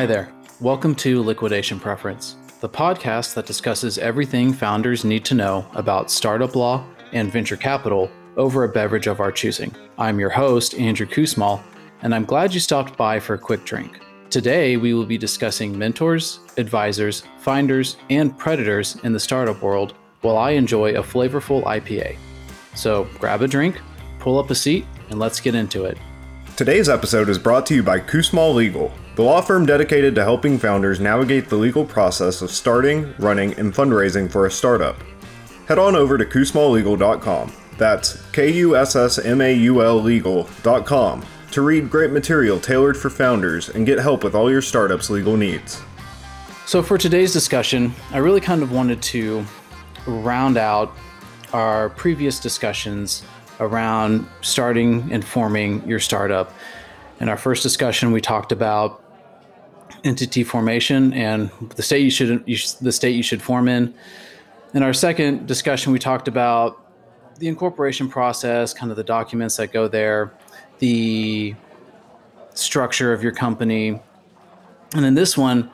Hi there. Welcome to Liquidation Preference, the podcast that discusses everything founders need to know about startup law and venture capital over a beverage of our choosing. I'm your host, Andrew Kussmaul, and I'm glad you stopped by for a quick drink. Today, we will be discussing mentors, advisors, finders, and predators in the startup world while I enjoy a flavorful IPA. So grab a drink, pull up a seat, and let's get into it. Today's episode is brought to you by Kussmaul Legal, the law firm dedicated to helping founders navigate the legal process of starting, running, and fundraising for a startup. Head on over to kussmaullegal.com. That's K U S S M A U L legal.com to read great material tailored for founders and get help with all your startup's legal needs. So, for today's discussion, I really kind of wanted to round out our previous discussions around starting and forming your startup. In our first discussion, we talked about entity formation and the state you should, you the state you should form in. In our second discussion, we talked about the incorporation process, kind of the documents that go there, the structure of your company. And in this one,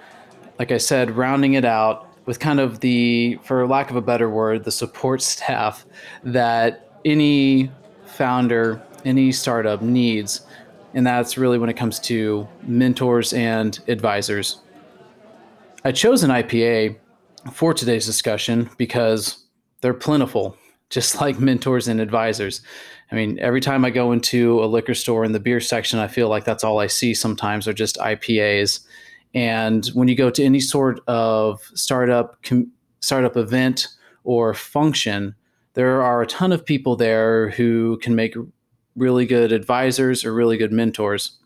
like I said, rounding it out with kind of the, for lack of a better word, the support staff that any founder, any startup needs. And that's really when it comes to mentors and advisors. I chose an IPA for today's discussion because they're plentiful, just like mentors and advisors. I mean, every time I go into a liquor store in the beer section, I feel like that's all I see sometimes are just IPAs. And when you go to any sort of startup com- startup event or function, there are a ton of people there who can make really good advisors or really good mentors.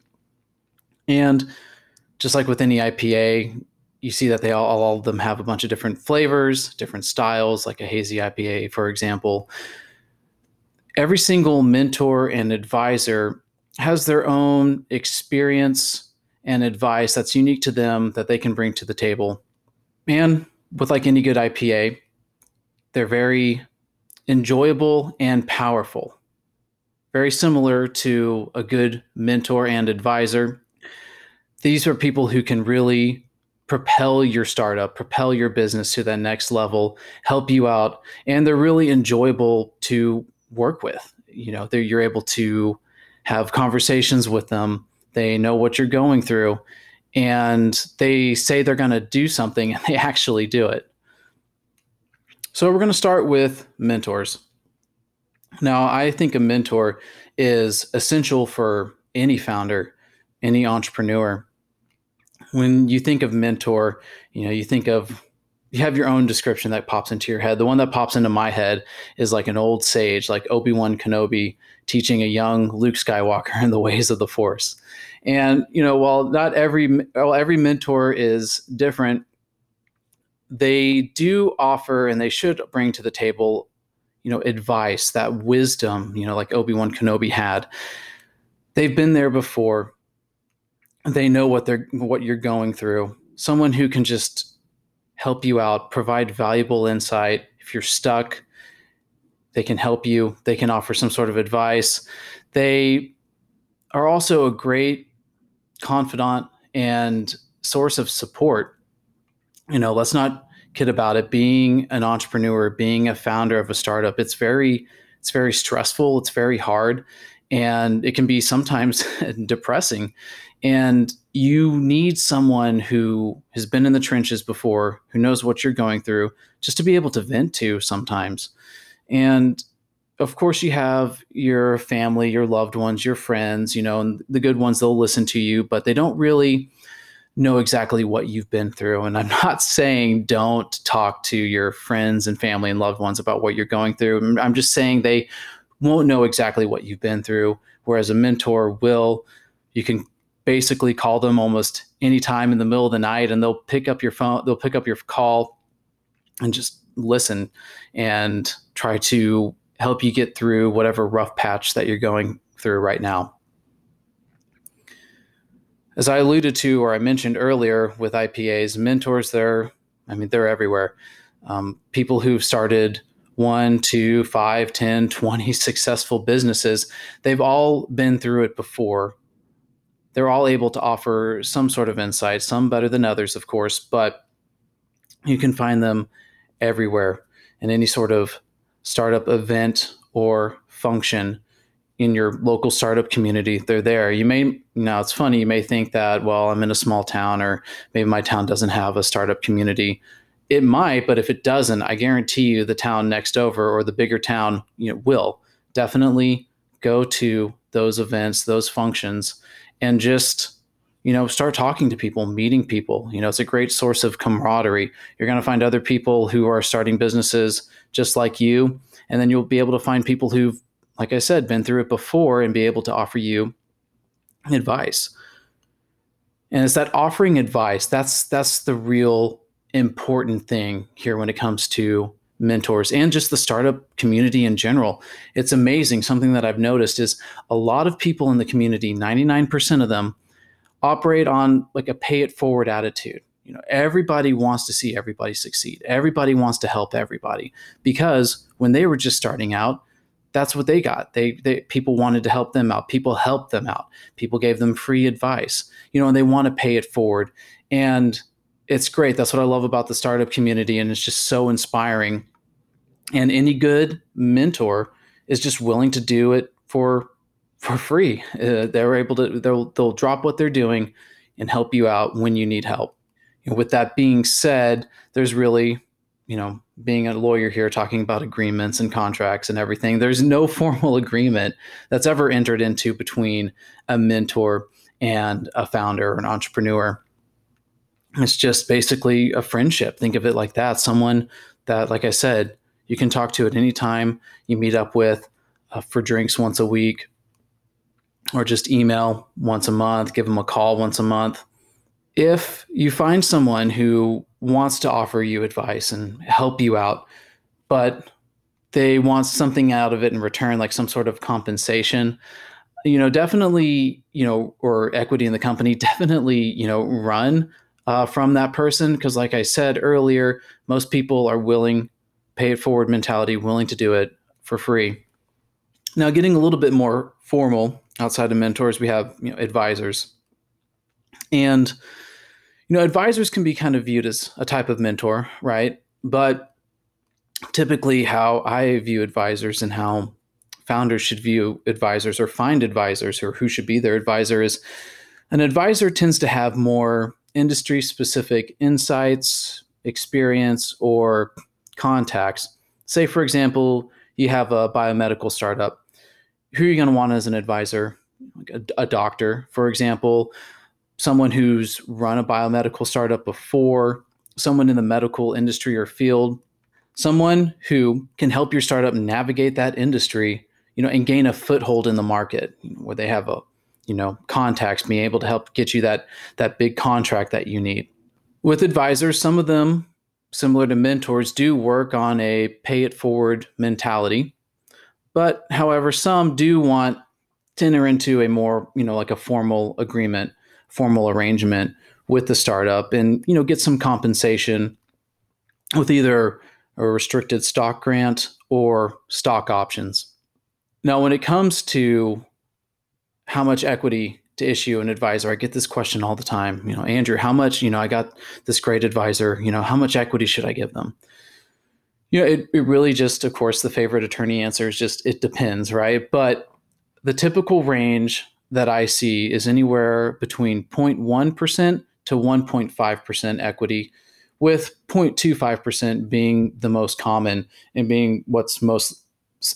And just like with any IPA, you see that they all, all of them have a bunch of different flavors, different styles, like a hazy IPA, for example every single mentor and advisor has their own experience and advice that's unique to them that they can bring to the table. And with like any good IPA, they're very enjoyable and powerful. Very similar to a good mentor and advisor. These are people who can really propel your startup, propel your business to that next level, help you out, and they're really enjoyable to work with. You know, you're able to have conversations with them. They know what you're going through, and they say they're going to do something, and they actually do it. So we're going to start with mentors. Now, I think a mentor is essential for any founder, any entrepreneur. When you think of mentor, you know, you think of you have your own description that pops into your head. The one that pops into my head is like an old sage, like Obi Wan Kenobi teaching a young Luke Skywalker in the ways of the Force. And you know, while not every well, every mentor is different, they do offer and they should bring to the table, you know, advice, that wisdom, you know, like Obi Wan Kenobi had. They've been there before. They know what they're what you're going through. Someone who can just help you out, provide valuable insight. If you're stuck, they can help you, they can offer some sort of advice. They are also a great confidant and source of support. You know, let's not kid about it. Being an entrepreneur, being a founder of a startup, it's very it's very stressful, it's very hard, and it can be sometimes depressing. And you need someone who has been in the trenches before, who knows what you're going through, just to be able to vent to sometimes. And of course, you have your family, your loved ones, your friends, you know, and the good ones, they'll listen to you, but they don't really know exactly what you've been through. And I'm not saying don't talk to your friends and family and loved ones about what you're going through. I'm just saying they won't know exactly what you've been through, whereas a mentor will. You can basically call them almost anytime in the middle of the night and they'll pick up your phone they'll pick up your call and just listen and try to help you get through whatever rough patch that you're going through right now as i alluded to or i mentioned earlier with ipas mentors they're i mean they're everywhere. Um, people who've started one two five ten twenty successful businesses they've all been through it before. They're all able to offer some sort of insight, some better than others, of course, but you can find them everywhere in any sort of startup event or function in your local startup community. They're there. You may now it's funny, you may think that, well, I'm in a small town or maybe my town doesn't have a startup community. It might, but if it doesn't, I guarantee you the town next over or the bigger town, you know, will definitely go to those events, those functions, and just you know start talking to people meeting people you know it's a great source of camaraderie you're going to find other people who are starting businesses just like you and then you'll be able to find people who've like i said been through it before and be able to offer you advice and it's that offering advice that's that's the real important thing here when it comes to mentors and just the startup community in general. It's amazing. Something that I've noticed is a lot of people in the community, 99% of them, operate on like a pay it forward attitude. You know, everybody wants to see everybody succeed. Everybody wants to help everybody because when they were just starting out, that's what they got. They, they people wanted to help them out. People helped them out. People gave them free advice. You know, and they want to pay it forward. And it's great. That's what I love about the startup community, and it's just so inspiring and any good mentor is just willing to do it for for free. Uh, they're able to they'll they'll drop what they're doing and help you out when you need help. And with that being said, there's really, you know, being a lawyer here talking about agreements and contracts and everything. There's no formal agreement that's ever entered into between a mentor and a founder or an entrepreneur. It's just basically a friendship. Think of it like that. Someone that, like I said, you can talk to at any time you meet up with uh, for drinks once a week or just email once a month, give them a call once a month. If you find someone who wants to offer you advice and help you out, but they want something out of it in return, like some sort of compensation, you know, definitely, you know, or equity in the company, definitely, you know, run uh, from that person. Because, like I said earlier, most people are willing pay it forward mentality, willing to do it for free. Now, getting a little bit more formal outside of mentors, we have you know, advisors. And you know, advisors can be kind of viewed as a type of mentor, right? But typically, how I view advisors and how founders should view advisors or find advisors or who should be their advisor is an advisor tends to have more industry specific insights, experience, or contacts. Say, for example, you have a biomedical startup. Who are you going to want as an advisor? A doctor, for example, someone who's run a biomedical startup before, someone in the medical industry or field, someone who can help your startup navigate that industry, you know, and gain a foothold in the market where they have a, you know, contacts, being able to help get you that that big contract that you need. With advisors, some of them similar to mentors, do work on a pay it forward mentality. But however, some do want to enter into a more, you know, like a formal agreement, formal arrangement with the startup and, you know, get some compensation with either a restricted stock grant or stock options. Now, when it comes to how much equity to issue an advisor. I get this question all the time. You know, Andrew, how much, you know, I got this great advisor, you know, how much equity should I give them? You know, it, it really just, of course, the favorite attorney answer is just it depends, right? But the typical range that I see is anywhere between 0.1% to 1.5% equity, with 0.25% being the most common and being what's most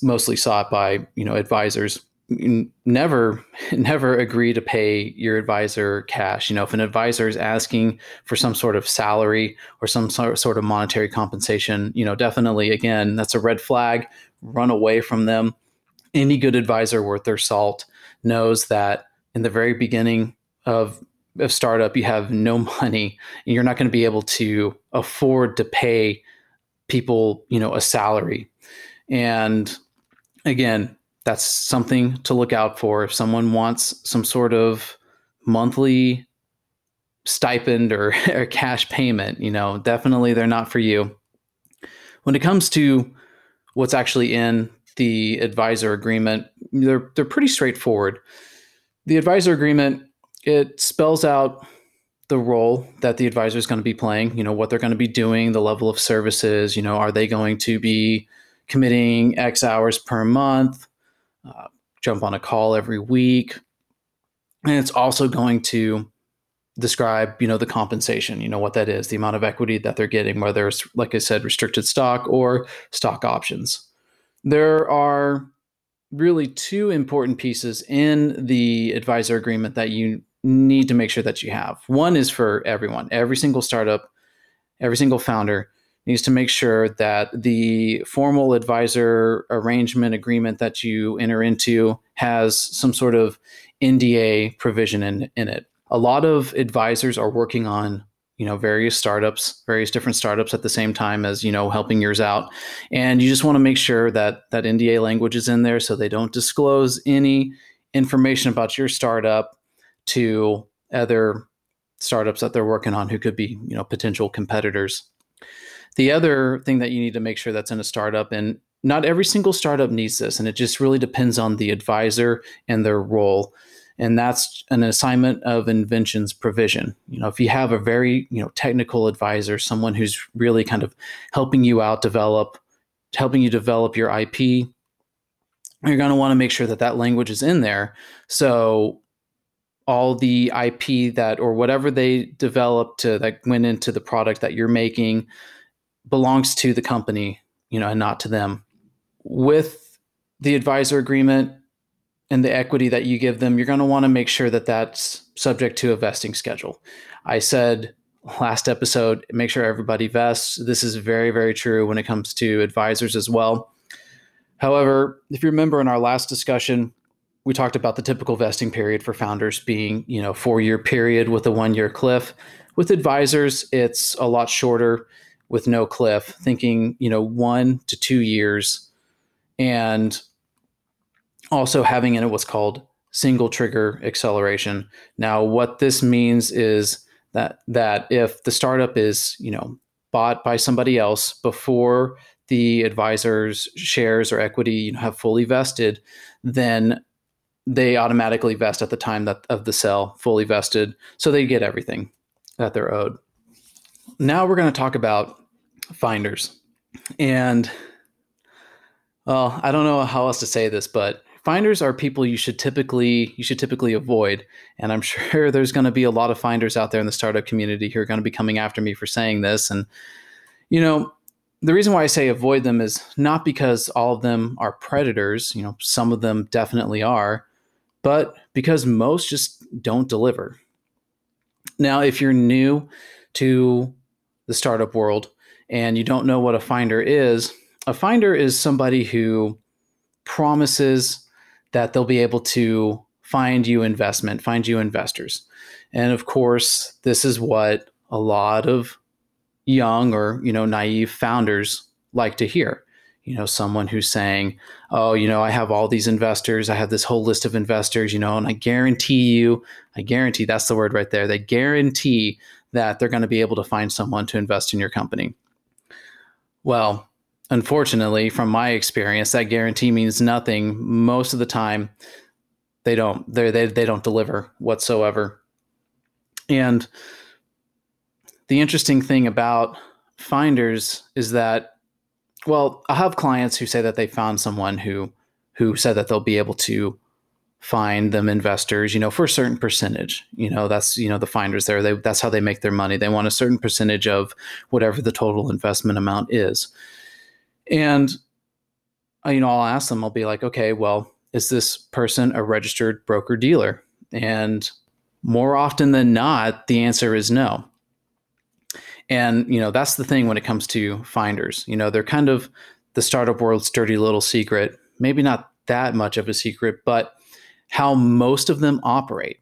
mostly sought by you know advisors. Never never agree to pay your advisor cash. You know if an advisor is asking for some sort of salary or some sort of monetary compensation you know definitely again that's a red flag. Run away from them. Any good advisor worth their salt knows that in the very beginning of of startup you have no money and you're not going to be able to afford to pay people you know a salary. And again that's something to look out for. If someone wants some sort of monthly stipend or, or cash payment you know definitely they're not for you. When it comes to what's actually in the advisor agreement they're they're pretty straightforward the advisor agreement it spells out the role that the advisor is going to be playing, you know, what they're going to be doing, the level of services, you know, are they going to be committing X hours per month, uh, jump on a call every week. And it's also going to describe, you know, the compensation, you know, what that is, the amount of equity that they're getting, whether it's, like I said, restricted stock or stock options. There are really two important pieces in the advisor agreement that you need to make sure that you have. One is for everyone, every single startup, every single founder needs to make sure that the formal advisor arrangement agreement that you enter into has some sort of NDA provision in, in it. A lot of advisors are working on you know various startups various different startups at the same time as you know helping yours out. And you just want to make sure that that nda language is in there so they don't disclose any information about your startup to other startups that they're working on who could be you know potential competitors. The other thing that you need to make sure that's in a startup and not every single startup needs this and it just really depends on the advisor and their role and that's an assignment of inventions provision. You know if you have a very you know technical advisor someone who's really kind of helping you out develop helping you develop your ip you're going to want to make sure that that language is in there. So all the ip that or whatever they developed to, that went into the product that you're making belongs to the company you know and not to them. With the advisor agreement and the equity that you give them, you're going to want to make sure that that's subject to a vesting schedule. I said last episode, make sure everybody vests. This is very, very true when it comes to advisors as well. However, if you remember in our last discussion, we talked about the typical vesting period for founders being, you know, four year period with a one year cliff. With advisors, it's a lot shorter with no cliff, thinking, you know, one to two years. And also having in it what's called single trigger acceleration. Now, what this means is that that if the startup is you know bought by somebody else before the advisor's shares or equity you know, have fully vested, then they automatically vest at the time that of the sell fully vested, so they get everything that they're owed. Now we're going to talk about finders, and well, I don't know how else to say this, but finders are people you should typically you should typically avoid and i'm sure there's going to be a lot of finders out there in the startup community who are going to be coming after me for saying this and you know the reason why i say avoid them is not because all of them are predators you know some of them definitely are but because most just don't deliver. Now if you're new to the startup world and you don't know what a finder is a finder is somebody who promises that they'll be able to find you investment, find you investors. And of course, this is what a lot of young or, you know, naive founders like to hear. You know, someone who's saying, "Oh, you know, I have all these investors. I have this whole list of investors, you know, and I guarantee you, I guarantee that's the word right there. They guarantee that they're going to be able to find someone to invest in your company." Well, unfortunately, from my experience, that guarantee means nothing. Most of the time, they don't they they don't deliver whatsoever. And the interesting thing about finders is that well, I have clients who say that they found someone who who said that they'll be able to find them investors, you know, for a certain percentage. You know, that's you know the finders there. They, that's how they make their money. They want a certain percentage of whatever the total investment amount is. And uh, you know, I'll ask them, I'll be like, okay, well, is this person a registered broker dealer? And more often than not, the answer is no. And you know, that's the thing when it comes to finders. You know, they're kind of the startup world's dirty little secret. Maybe not that much of a secret, but how most of them operate.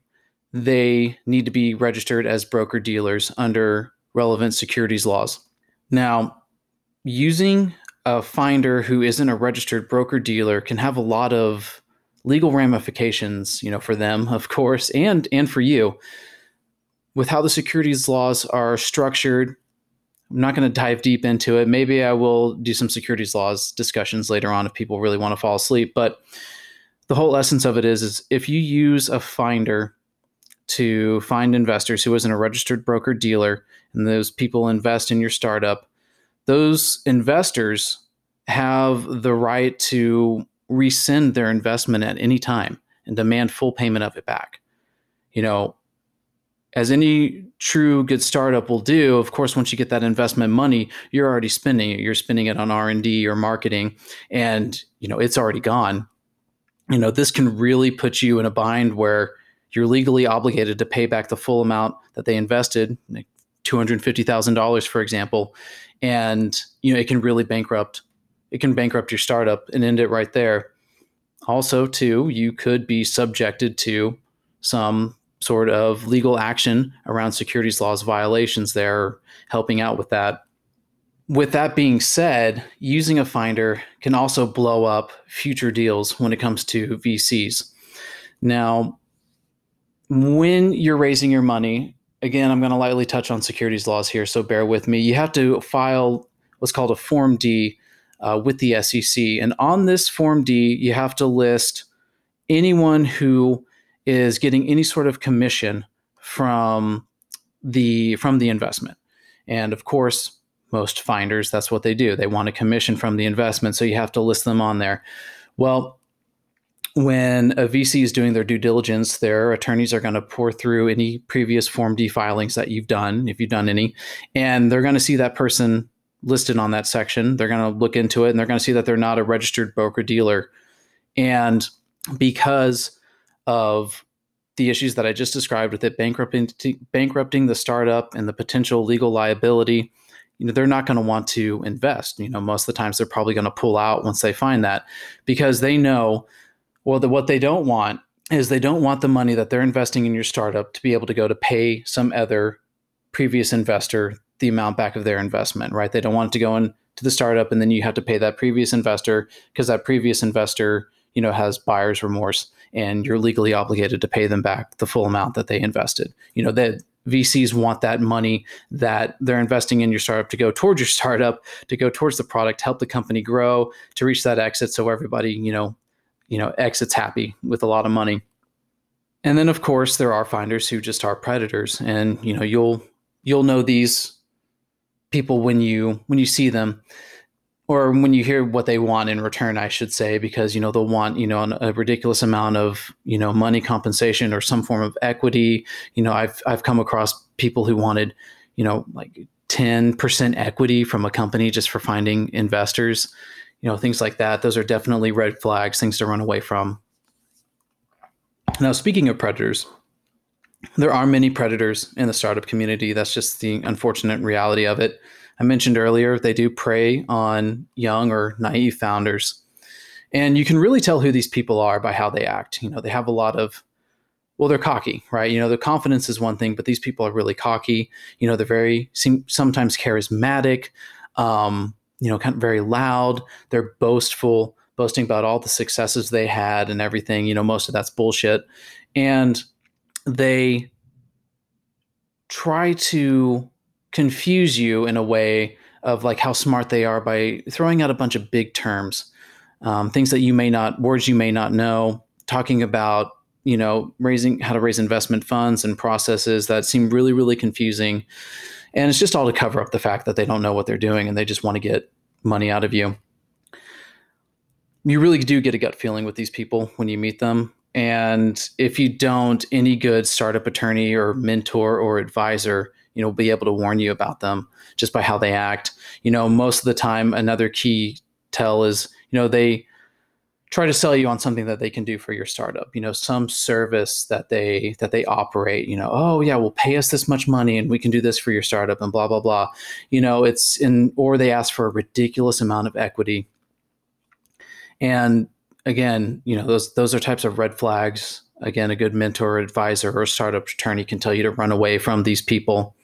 They need to be registered as broker dealers under relevant securities laws. Now, using a finder who isn't a registered broker dealer can have a lot of legal ramifications, you know, for them, of course, and and for you. With how the securities laws are structured, I'm not going to dive deep into it. Maybe I will do some securities laws discussions later on if people really want to fall asleep, but the whole essence of it is is if you use a finder to find investors who isn't a registered broker dealer and those people invest in your startup, those investors have the right to rescind their investment at any time and demand full payment of it back. You know, as any true good startup will do of course once you get that investment money you're already spending it you're spending it on r&d or marketing and you know it's already gone you know this can really put you in a bind where you're legally obligated to pay back the full amount that they invested like $250000 for example and you know it can really bankrupt it can bankrupt your startup and end it right there also too you could be subjected to some sort of legal action around securities laws violations there, helping out with that. With that being said, using a finder can also blow up future deals when it comes to VCs. Now, when you're raising your money, again, I'm going to lightly touch on securities laws here, so bear with me. You have to file what's called a Form D uh, with the SEC. And on this Form D, you have to list anyone who is getting any sort of commission from the from the investment. And of course, most finders that's what they do. They want a commission from the investment, so you have to list them on there. Well, when a VC is doing their due diligence, their attorneys are going to pour through any previous Form D filings that you've done, if you've done any, and they're going to see that person listed on that section. They're going to look into it and they're going to see that they're not a registered broker dealer. And because of the issues that I just described with it bankrupting bankrupting the startup and the potential legal liability, you know, they're not going to want to invest. You know, most of the times they're probably going to pull out once they find that because they know well that what they don't want is they don't want the money that they're investing in your startup to be able to go to pay some other previous investor the amount back of their investment, right? They don't want it to go into the startup and then you have to pay that previous investor because that previous investor, you know, has buyer's remorse and you're legally obligated to pay them back the full amount that they invested. You know, that VCs want that money that they're investing in your startup to go towards your startup, to go towards the product, help the company grow, to reach that exit so everybody, you know, you know, exits happy with a lot of money. And then of course there are finders who just are predators and you know, you'll you'll know these people when you when you see them or when you hear what they want in return, I should say, because you know they'll want you know a ridiculous amount of you know money compensation or some form of equity. You know, I've I've come across people who wanted you know like ten percent equity from a company just for finding investors. You know, things like that. Those are definitely red flags, things to run away from. Now, speaking of predators, there are many predators in the startup community. That's just the unfortunate reality of it. I mentioned earlier, they do prey on young or naive founders. And you can really tell who these people are by how they act. You know, they have a lot of, well, they're cocky, right? You know, the confidence is one thing, but these people are really cocky. You know, they're very, seem sometimes charismatic, um, you know, kind of very loud. They're boastful, boasting about all the successes they had and everything. You know, most of that's bullshit. And they try to confuse you in a way of like how smart they are by throwing out a bunch of big terms, um, things that you may not, words you may not know, talking about you know raising how to raise investment funds and processes that seem really really confusing, and it's just all to cover up the fact that they don't know what they're doing and they just want to get money out of you. You really do get a gut feeling with these people when you meet them. And if you don't, any good startup attorney or mentor or advisor you know will be able to warn you about them just by how they act you know most of the time another key tell is you know they try to sell you on something that they can do for your startup you know some service that they that they operate you know oh yeah well pay us this much money and we can do this for your startup and blah blah blah. You know it's in or they ask for a ridiculous amount of equity. And again you know those those are types of red flags. Again a good mentor advisor or startup attorney can tell you to run away from these people.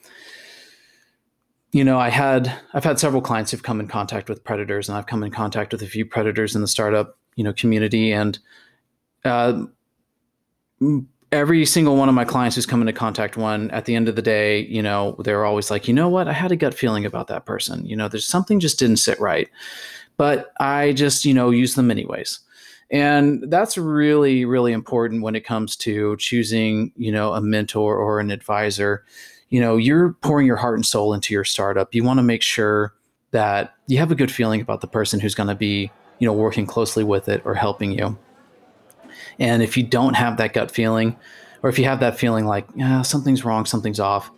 You know, I had I've had several clients who've come in contact with predators, and I've come in contact with a few predators in the startup you know community, and uh, every single one of my clients who's come into contact one at the end of the day, you know, they're always like, you know what, I had a gut feeling about that person. You know, there's something just didn't sit right, but I just you know use them anyways. And that's really, really important when it comes to choosing, you know, a mentor or an advisor. You know, you're pouring your heart and soul into your startup. You want to make sure that you have a good feeling about the person who's going to be, you know, working closely with it or helping you. And if you don't have that gut feeling, or if you have that feeling like something's wrong, something's off,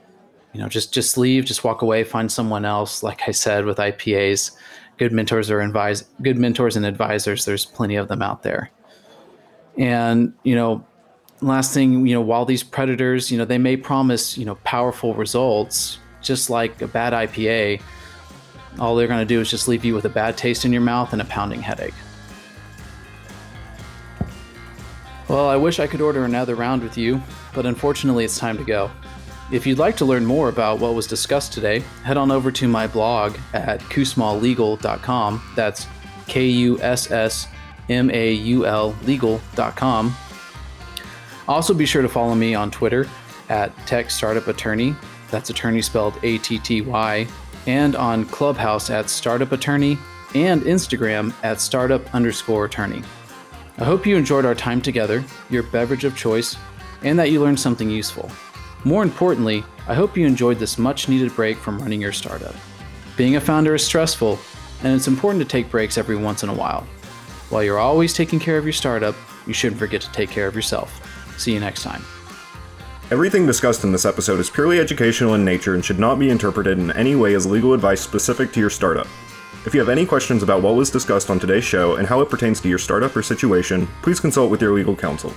you know, just just leave, just walk away, find someone else. Like I said with IPAs, good mentors or advise good mentors and advisors. There's plenty of them out there. And you know, last thing, you know, while these predators, you know, they may promise you know powerful results, just like a bad IPA. All they're going to do is just leave you with a bad taste in your mouth and a pounding headache. Well, I wish I could order another round with you, but unfortunately it's time to go. If you'd like to learn more about what was discussed today, head on over to my blog at kussmaullegal.com. That's K U S S M A U L legal.com. Also, be sure to follow me on Twitter at Tech Startup Attorney. That's attorney spelled A T T Y. And on Clubhouse at Startup Attorney and Instagram at startup underscore attorney. I hope you enjoyed our time together, your beverage of choice, and that you learned something useful. More importantly, I hope you enjoyed this much needed break from running your startup. Being a founder is stressful, and it's important to take breaks every once in a while. While you're always taking care of your startup, you shouldn't forget to take care of yourself. See you next time. Everything discussed in this episode is purely educational in nature and should not be interpreted in any way as legal advice specific to your startup. If you have any questions about what was discussed on today's show and how it pertains to your startup or situation, please consult with your legal counsel.